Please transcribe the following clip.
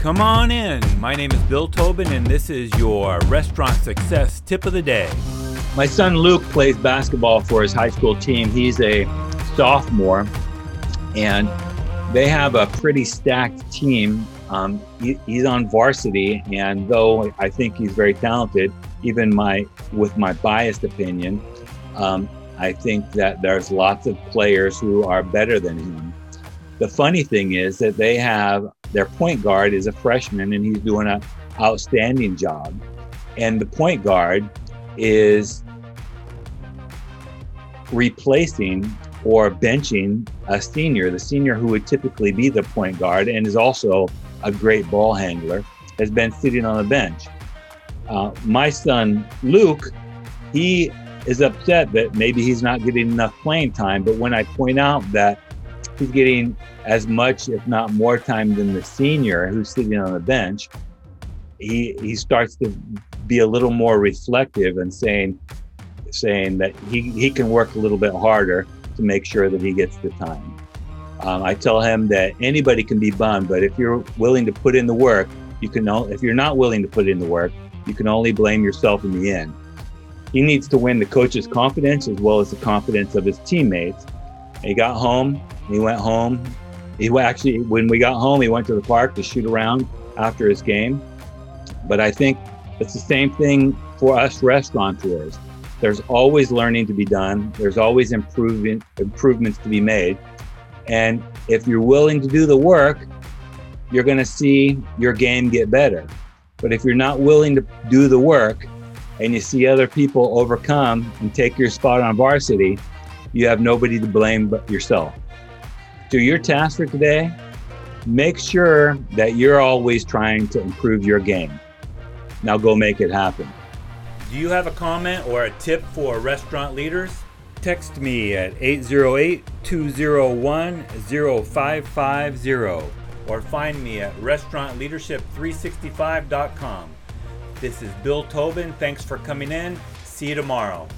Come on in. My name is Bill Tobin, and this is your restaurant success tip of the day. My son Luke plays basketball for his high school team. He's a sophomore, and they have a pretty stacked team. Um, he, he's on varsity, and though I think he's very talented, even my with my biased opinion, um, I think that there's lots of players who are better than him. The funny thing is that they have their point guard is a freshman, and he's doing an outstanding job. And the point guard is replacing or benching a senior, the senior who would typically be the point guard and is also a great ball handler, has been sitting on the bench. Uh, my son Luke, he is upset that maybe he's not getting enough playing time. But when I point out that he's getting as much, if not more time than the senior who's sitting on the bench, he he starts to be a little more reflective and saying saying that he, he can work a little bit harder to make sure that he gets the time. Um, I tell him that anybody can be bummed, but if you're willing to put in the work, you can. If you're not willing to put in the work, you can only blame yourself in the end. He needs to win the coach's confidence as well as the confidence of his teammates. He got home. He went home. He actually, when we got home, he went to the park to shoot around after his game. But I think it's the same thing for us restaurateurs. There's always learning to be done. There's always improvement improvements to be made. And if you're willing to do the work, you're going to see your game get better. But if you're not willing to do the work and you see other people overcome and take your spot on varsity, you have nobody to blame but yourself. So your task for today, make sure that you're always trying to improve your game. Now go make it happen. Do you have a comment or a tip for restaurant leaders? Text me at 808 201 0550 or find me at restaurantleadership365.com. This is Bill Tobin. Thanks for coming in. See you tomorrow.